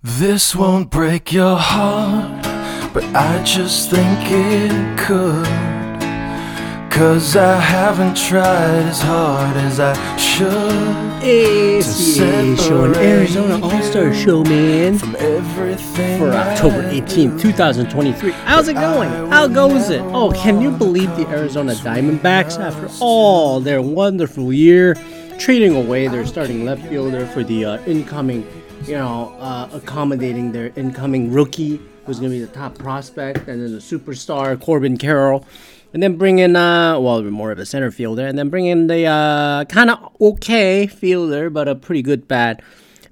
This won't break your heart, but I just think it could. Cause I haven't tried as hard as I should It's the Sean Arizona All Star Show, man. from everything For October I 18th, 2023. How's it going? How goes it? Oh, can you believe the Arizona Diamondbacks, after all their wonderful year, trading away their starting left fielder for the uh, incoming, you know, uh, accommodating their incoming rookie, who's going to be the top prospect, and then the superstar, Corbin Carroll. And then bring in, uh, well, more of a center fielder, and then bring in the uh, kind of okay fielder, but a pretty good bat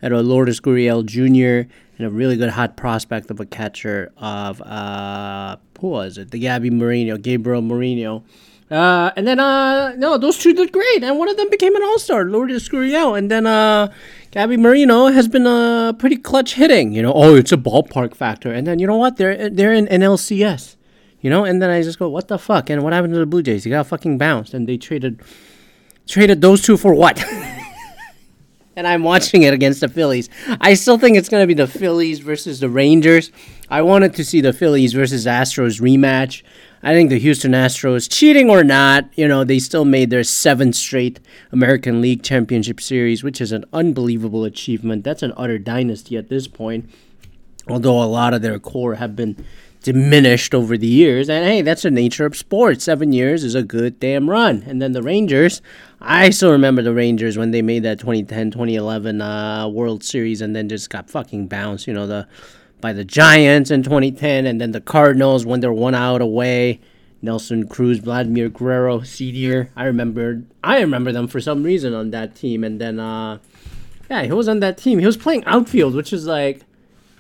at a Lourdes Gurriel Jr. and a really good hot prospect of a catcher of uh who was it? The Gabby Moreno, Gabriel Moreno. Uh, and then uh no, those two did great, and one of them became an all star, Lourdes Gurriel, and then uh Gabby Moreno has been uh pretty clutch hitting. You know, oh it's a ballpark factor, and then you know what? They're they're in NLCS. You know, and then I just go, what the fuck? And what happened to the Blue Jays? They got fucking bounced, and they traded traded those two for what? and I'm watching it against the Phillies. I still think it's going to be the Phillies versus the Rangers. I wanted to see the Phillies versus Astros rematch. I think the Houston Astros, cheating or not, you know, they still made their seventh straight American League Championship Series, which is an unbelievable achievement. That's an utter dynasty at this point. Although a lot of their core have been diminished over the years. And hey, that's the nature of sports. Seven years is a good damn run. And then the Rangers, I still remember the Rangers when they made that 2010 2011 uh, World Series and then just got fucking bounced, you know, the by the Giants in 2010 and then the Cardinals when they're one out away. Nelson Cruz, Vladimir Guerrero, Senior. I remember I remember them for some reason on that team. And then uh yeah, he was on that team. He was playing outfield, which is like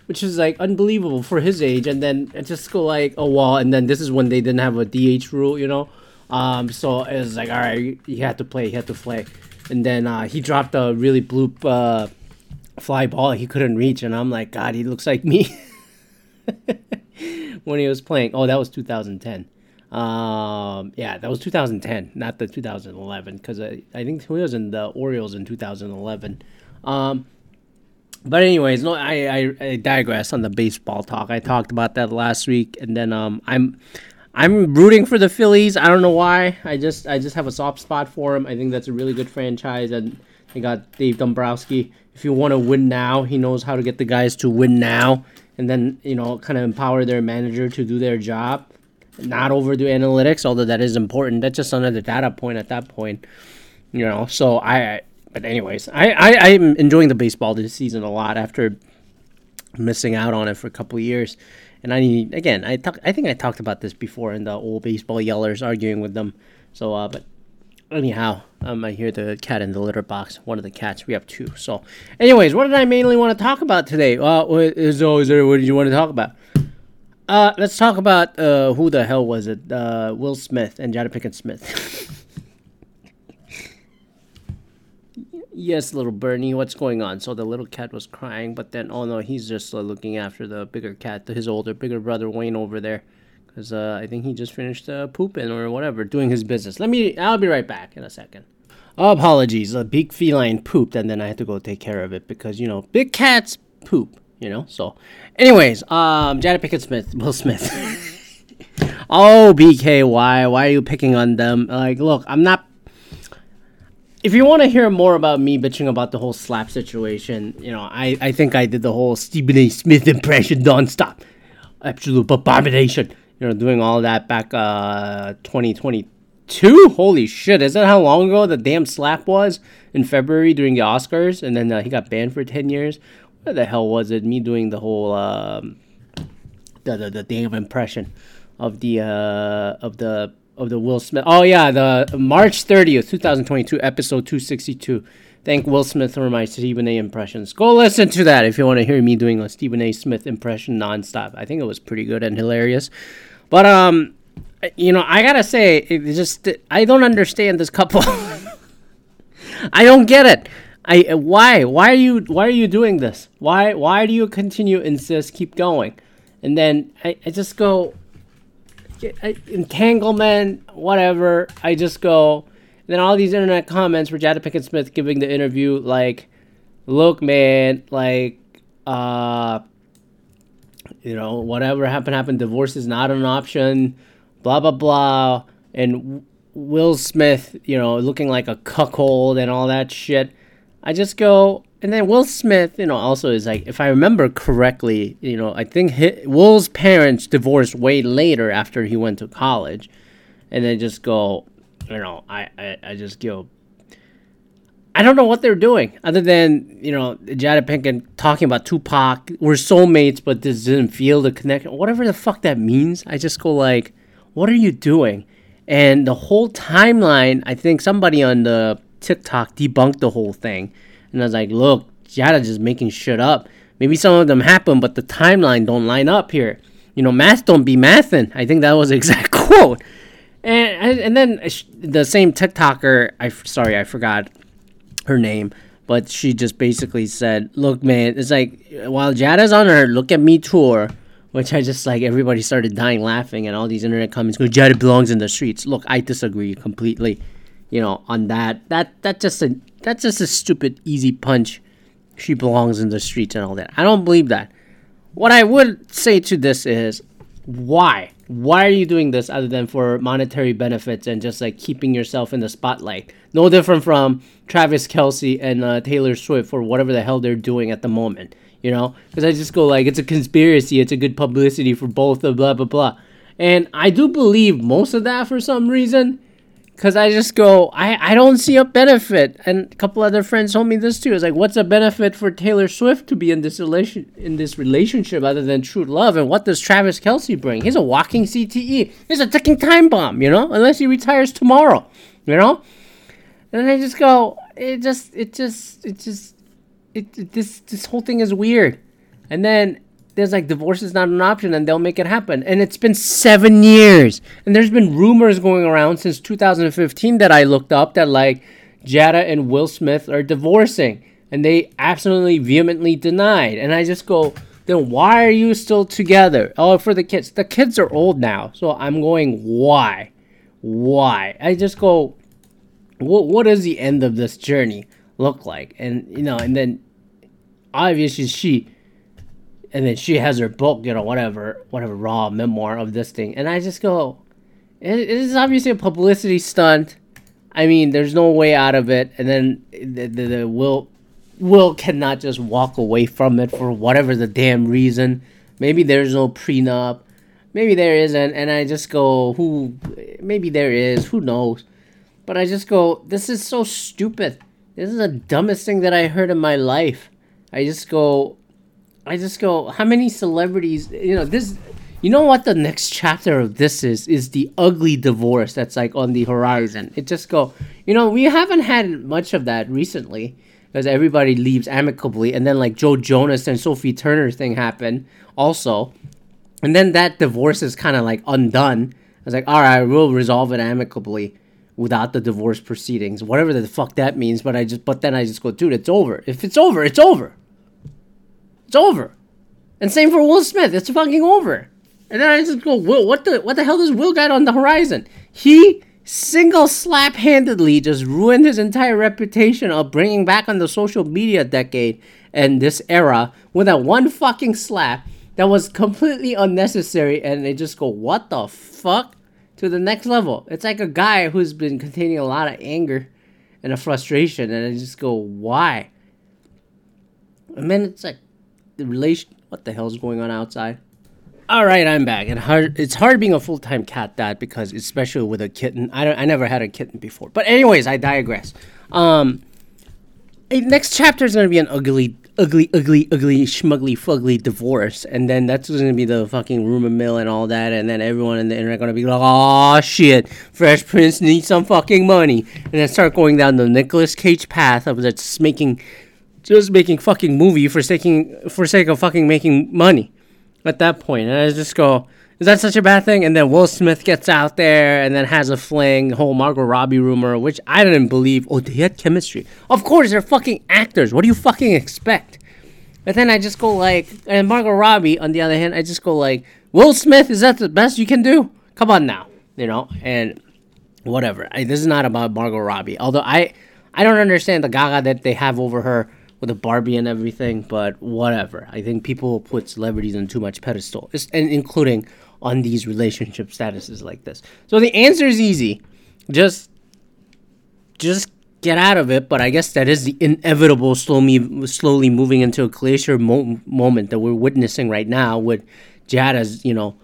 which is like unbelievable for his age. And then it just go like, a wall. And then this is when they didn't have a DH rule, you know. Um, so it was like, all right, he had to play, he had to play. And then uh, he dropped a really bloop uh, fly ball he couldn't reach, and I'm like, God, he looks like me when he was playing. Oh, that was 2010. Um, yeah, that was 2010, not the 2011, because I, I think he was in the Orioles in 2011. Um, but anyways, no, I, I, I digress on the baseball talk. I talked about that last week, and then um, I'm I'm rooting for the Phillies. I don't know why. I just I just have a soft spot for them. I think that's a really good franchise, and they got Dave Dombrowski. If you want to win now, he knows how to get the guys to win now, and then you know kind of empower their manager to do their job, not overdo analytics. Although that is important. That's just another data point at that point, you know. So I. But anyways, I, I I'm enjoying the baseball this season a lot after missing out on it for a couple of years. And I need again, I talk, I think I talked about this before in the old baseball yellers arguing with them. So, uh, but anyhow, um, I hear the cat in the litter box. One of the cats. We have two. So, anyways, what did I mainly want to talk about today? What is always? What did you want to talk about? Uh, let's talk about uh, who the hell was it? Uh, Will Smith and Jada Pinkett Smith. Yes, little Bernie, what's going on? So the little cat was crying, but then, oh no, he's just uh, looking after the bigger cat, his older, bigger brother Wayne over there. Because uh, I think he just finished uh, pooping or whatever, doing his business. Let me, I'll be right back in a second. Apologies, a big feline pooped, and then I had to go take care of it because, you know, big cats poop, you know? So, anyways, um, Jada Pinkett Smith, Will Smith. oh, BK, why? Why are you picking on them? Like, look, I'm not if you want to hear more about me bitching about the whole slap situation, you know, I, I think I did the whole Stephen A. Smith impression nonstop. Absolute abomination. You know, doing all that back uh 2022. Holy shit, is that how long ago the damn slap was? In February during the Oscars, and then uh, he got banned for 10 years. What the hell was it? Me doing the whole um, the, the the damn impression of the uh of the of the Will Smith. Oh yeah, the March 30th, 2022, episode 262. Thank Will Smith for my Stephen A. impressions. Go listen to that if you want to hear me doing a Stephen A. Smith impression nonstop. I think it was pretty good and hilarious. But um, you know, I gotta say, it just I don't understand this couple. I don't get it. I why why are you why are you doing this? Why why do you continue insist keep going? And then I, I just go entanglement, whatever. I just go. Then all these internet comments for Jada Pinkett Smith giving the interview, like, look, man, like, uh, you know, whatever happened, happened. Divorce is not an option. Blah blah blah. And Will Smith, you know, looking like a cuckold and all that shit. I just go, and then Will Smith, you know, also is like, if I remember correctly, you know, I think his, Will's parents divorced way later after he went to college, and they just go, you know, I, I, I just go, I don't know what they're doing other than you know Jada Pinkett talking about Tupac. We're soulmates, but this didn't feel the connection. Whatever the fuck that means, I just go like, what are you doing? And the whole timeline, I think somebody on the TikTok debunked the whole thing, and I was like, look, Jada just making shit up. Maybe some of them happen, but the timeline don't line up here. You know, math don't be mathin'. I think that was the exact quote. And and then uh, the same TikToker, I sorry, I forgot her name, but she just basically said, "Look, man, it's like while Jada's on her Look at Me tour." Which I just like everybody started dying laughing and all these internet comments go Jada belongs in the streets. Look, I disagree completely, you know, on that. That that just a that's just a stupid easy punch. She belongs in the streets and all that. I don't believe that. What I would say to this is why? Why are you doing this other than for monetary benefits and just like keeping yourself in the spotlight? No different from Travis Kelce and uh, Taylor Swift or whatever the hell they're doing at the moment, you know? Because I just go like, it's a conspiracy, it's a good publicity for both, of blah, blah, blah. And I do believe most of that for some reason. Cause I just go, I, I don't see a benefit, and a couple other friends told me this too. It's like, what's a benefit for Taylor Swift to be in this relation in this relationship other than true love? And what does Travis Kelce bring? He's a walking CTE. He's a ticking time bomb, you know. Unless he retires tomorrow, you know. And I just go, it just, it just, it just, it, it this this whole thing is weird. And then there's like divorce is not an option and they'll make it happen. And it's been seven years. And there's been rumors going around since 2015 that I looked up that like Jada and Will Smith are divorcing. And they absolutely vehemently denied. And I just go, then why are you still together? Oh, for the kids. The kids are old now. So I'm going, why? Why? I just go, what, what does the end of this journey look like? And, you know, and then obviously she and then she has her book, you know, whatever, whatever raw memoir of this thing, and I just go, it, it is obviously a publicity stunt. I mean, there's no way out of it, and then the, the, the Will Will cannot just walk away from it for whatever the damn reason. Maybe there's no prenup, maybe there isn't, and I just go, who? Maybe there is, who knows? But I just go, this is so stupid. This is the dumbest thing that I heard in my life. I just go, I just go, how many celebrities, you know, this, you know what the next chapter of this is, is the ugly divorce that's like on the horizon. It just go, you know, we haven't had much of that recently because everybody leaves amicably. And then like Joe Jonas and Sophie Turner thing happened also. And then that divorce is kind of like undone. I was like, all right, we'll resolve it amicably without the divorce proceedings, whatever the fuck that means. But I just, but then I just go, dude, it's over. If it's over, it's over. It's over. And same for Will Smith. It's fucking over. And then I just go, Will, what the what the hell does Will got on the horizon? He single slap handedly just ruined his entire reputation of bringing back on the social media decade and this era with that one fucking slap that was completely unnecessary. And they just go, what the fuck? To the next level. It's like a guy who's been containing a lot of anger and a frustration. And I just go, why? And then it's like, the relation. What the hell's going on outside? All right, I'm back. And hard, it's hard being a full time cat dad because, especially with a kitten, I don't, I never had a kitten before. But anyways, I digress. Um, next chapter is gonna be an ugly, ugly, ugly, ugly, schmugly, fugly divorce, and then that's gonna be the fucking rumor mill and all that, and then everyone in the internet gonna be like, "Oh shit, Fresh Prince needs some fucking money," and then start going down the Nicolas Cage path of just making just making fucking movie for taking for sake of fucking making money at that point. And I just go, is that such a bad thing? And then Will Smith gets out there and then has a fling, whole Margot Robbie rumor, which I didn't believe. Oh, they had chemistry. Of course, they're fucking actors. What do you fucking expect? But then I just go like, and Margot Robbie, on the other hand, I just go like, Will Smith, is that the best you can do? Come on now, you know, and whatever. I, this is not about Margot Robbie. Although I, I don't understand the gaga that they have over her with a Barbie and everything, but whatever. I think people put celebrities on too much pedestal, and including on these relationship statuses like this. So the answer is easy. Just just get out of it, but I guess that is the inevitable slowly slowly moving into a glacier mo- moment that we're witnessing right now with Jada's, you know,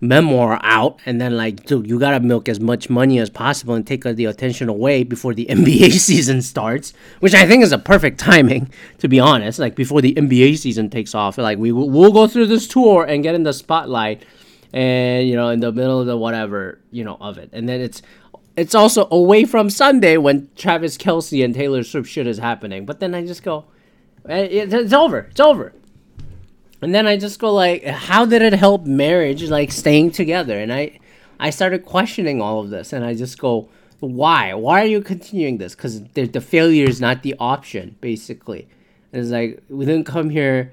memoir out and then like dude you gotta milk as much money as possible and take the attention away before the nba season starts which i think is a perfect timing to be honest like before the nba season takes off. Like we we'll go through this tour and get in the spotlight and you know in the middle of the whatever you know of it. And then it's it's also away from sunday when travis kelce and taylor swift shit is happening. But then i just go eh, it's over. It's over and then I just go like, how did it help marriage, like staying together? And I, I started questioning all of this, and I just go, why? Why are you continuing this? Because the, the failure is not the option, basically. And it's like we didn't come here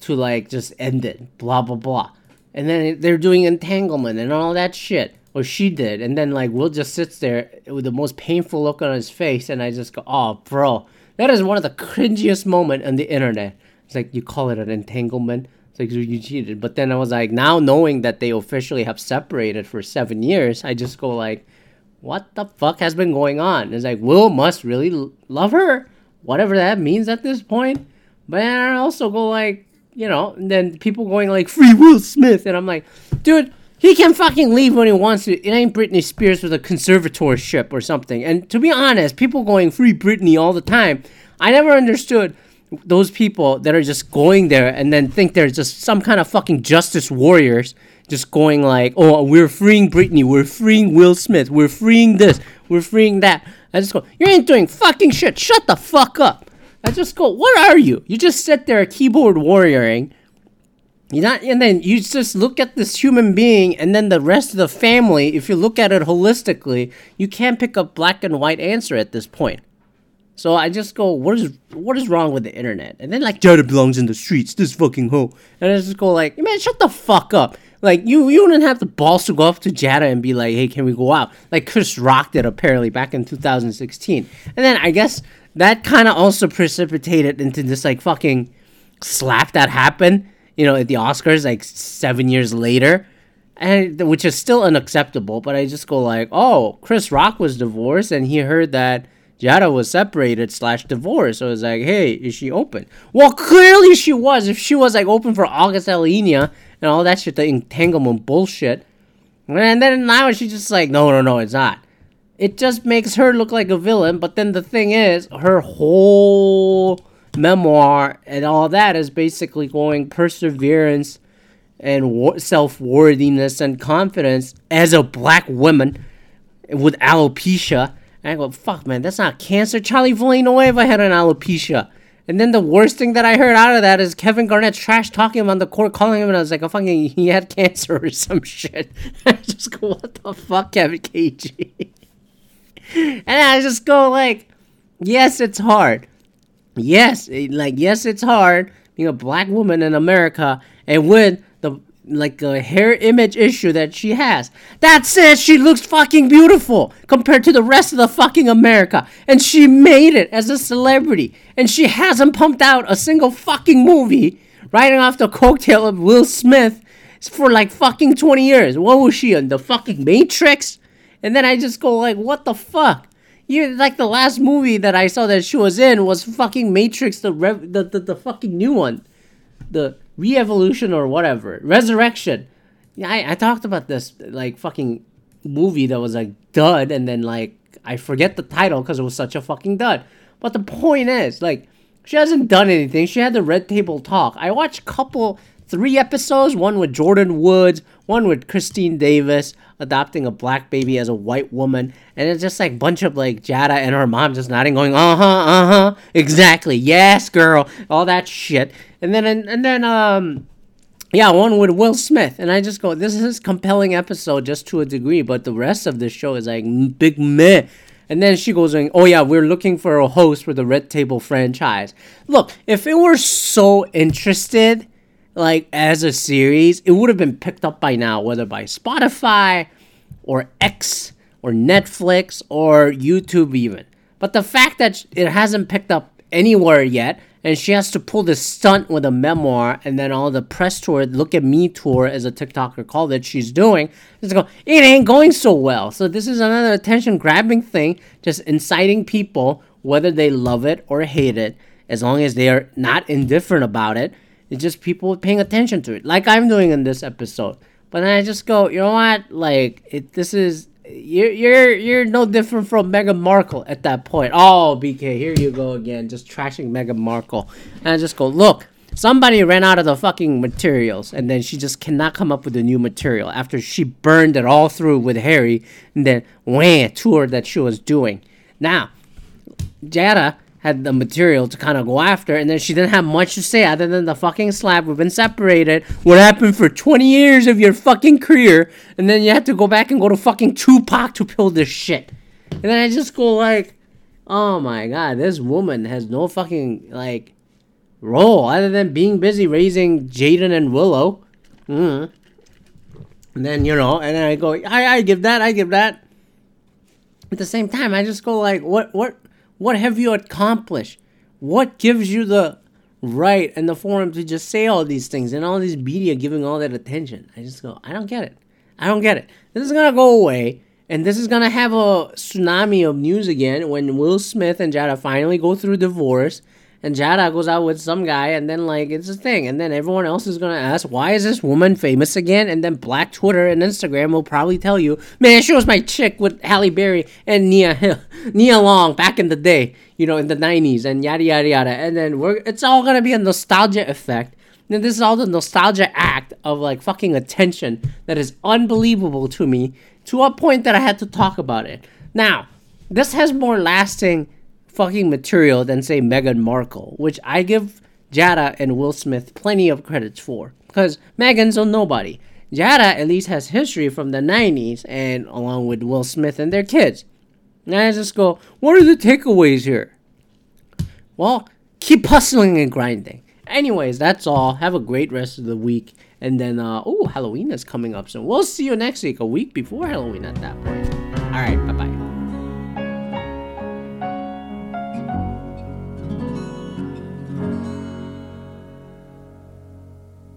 to like just end it, blah blah blah. And then they're doing entanglement and all that shit, or she did. And then like Will just sits there with the most painful look on his face, and I just go, oh, bro, that is one of the cringiest moment on the internet it's like you call it an entanglement. It's like you cheated. But then I was like, now knowing that they officially have separated for seven years, I just go like, what the fuck has been going on? It's like Will must really l- love her, whatever that means at this point. But I also go like, you know, and then people going like free Will Smith, and I'm like, dude, he can fucking leave when he wants to. It ain't Britney Spears with a conservatorship or something. And to be honest, people going free Britney all the time. I never understood those people that are just going there and then think they're just some kind of fucking justice warriors just going like, oh, we're freeing Britney, we're freeing Will Smith, we're freeing this, we're freeing that. I just go, you ain't doing fucking shit. Shut the fuck up. I just go, what are you? You just sit there keyboard warrioring. You not, and then you just look at this human being, and then the rest of the family. If you look at it holistically, you can't pick a black and white answer at this point. So I just go, what is what is wrong with the internet? And then like Jada belongs in the streets, this fucking hoe. And I just go like, man, shut the fuck up. Like you you wouldn't have the balls to go up to Jada and be like, hey, can we go out? Like Chris Rock did apparently back in 2016. And then I guess that kind of also precipitated into this like fucking slap that happened, you know, at the Oscars like seven years later. And which is still unacceptable, but I just go like, oh, Chris Rock was divorced and he heard that Jada was separated slash divorced. So it's like, hey, is she open? Well, clearly she was. If she was like open for August Alsina and all that shit, the entanglement bullshit. And then now she's just like, no, no, no, it's not. It just makes her look like a villain. But then the thing is, her whole memoir and all that is basically going perseverance and self worthiness and confidence as a black woman with alopecia and I go, fuck, man, that's not cancer. Charlie Villanueva had an alopecia. And then the worst thing that I heard out of that is Kevin Garnett trash talking him on the court, calling him, and I was like, oh, fucking, he had cancer or some shit. I just go, what the fuck, Kevin KG? and I just go, like, yes, it's hard. Yes, like, yes, it's hard being a black woman in America and with like a hair image issue that she has. That says she looks fucking beautiful compared to the rest of the fucking America. And she made it as a celebrity. And she hasn't pumped out a single fucking movie riding off the coattail of Will Smith for like fucking 20 years. What was she in? The fucking Matrix? And then I just go like, what the fuck? You like the last movie that I saw that she was in was fucking Matrix, the rev- the, the the fucking new one, the re-evolution or whatever resurrection. Yeah I, I talked about this like fucking movie that was like dud and then like i forget the title because it was such a fucking dud. But the point is like she hasn't done anything. She had the red table talk. I watched couple three episodes one with jordyn woods one with christine davis adopting a black baby as a white woman and it's just like bunch of like jada and her mom just nodding going uh-huh uh-huh exactly yes girl all that shit and then and, and then um yeah, one with Will Smith, and I just go, this is compelling episode just to a degree, but the rest of the show is like big meh. And then she goes, oh yeah, we're looking for a host for the Red Table franchise. Look, if it were so interested, like as a series, it would have been picked up by now, whether by Spotify or X or Netflix or YouTube even. But the fact that it hasn't picked up anywhere yet, and she has to pull this stunt with a memoir and then all the press tour, look at me tour, as a TikToker called it, she's doing. It's go, it ain't going so well. So this is another attention grabbing thing, just inciting people, whether they love it or hate it, as long as they are not indifferent about it. It's just people paying attention to it, like I'm doing in this episode. But then I just go, you know what? Like, it, this is you're you're you're no different from Meghan Markle at that point. Oh, BK, here you go again, just trashing Meghan Markle. And I just go, look, somebody ran out of the fucking materials, and then she just cannot come up with a new material after she burned it all through with Harry, and then wham, tour that she was doing. Now, Jada had the material to kind of go after, and then she didn't have much to say other than the fucking slap. We've been separated. What happened for 20 years of your fucking career, and then you had to go back and go to fucking Tupac to pull this shit. And then I just go like, oh my god, this woman has no fucking like role other than being busy raising Jaden and Willow. Mm. And then you know, and then I go, I I give that, I give that. At the same time, I just go like, what what what have you accomplished? What gives you the right and the forum to just say all these things and all these media giving all that attention? I just go, I don't get it. I don't get it. This is gonna go away, and this is gonna have a tsunami of news again when Will Smith and Jada finally go through divorce and Jada goes out with some guy, and then like it's a thing, and then everyone else is gonna ask, why is this woman famous again? And then Black Twitter and Instagram will probably tell you, man, she was my chick with Halle Berry and Nia Hill, Nia Long back in the day, you know, in the '90s, and yada yada yada, and then we're it's all gonna be a nostalgia effect. And this is all the nostalgia act of like fucking attention that is unbelievable to me to a point that I had to talk about it. Now, this has more lasting fucking material than say Meghan Markle, which I give Jada and Will Smith plenty of credits for. Because Meghan's a nobody. Jada at least has history from the 90s and along with Will Smith and their kids. And I just go, what are the takeaways here? Well, keep hustling and grinding. Anyways, that's all. Have a great rest of the week. And then, uh, oh, Halloween is coming up soon. We'll see you next week, a week before Halloween at that point. All right, bye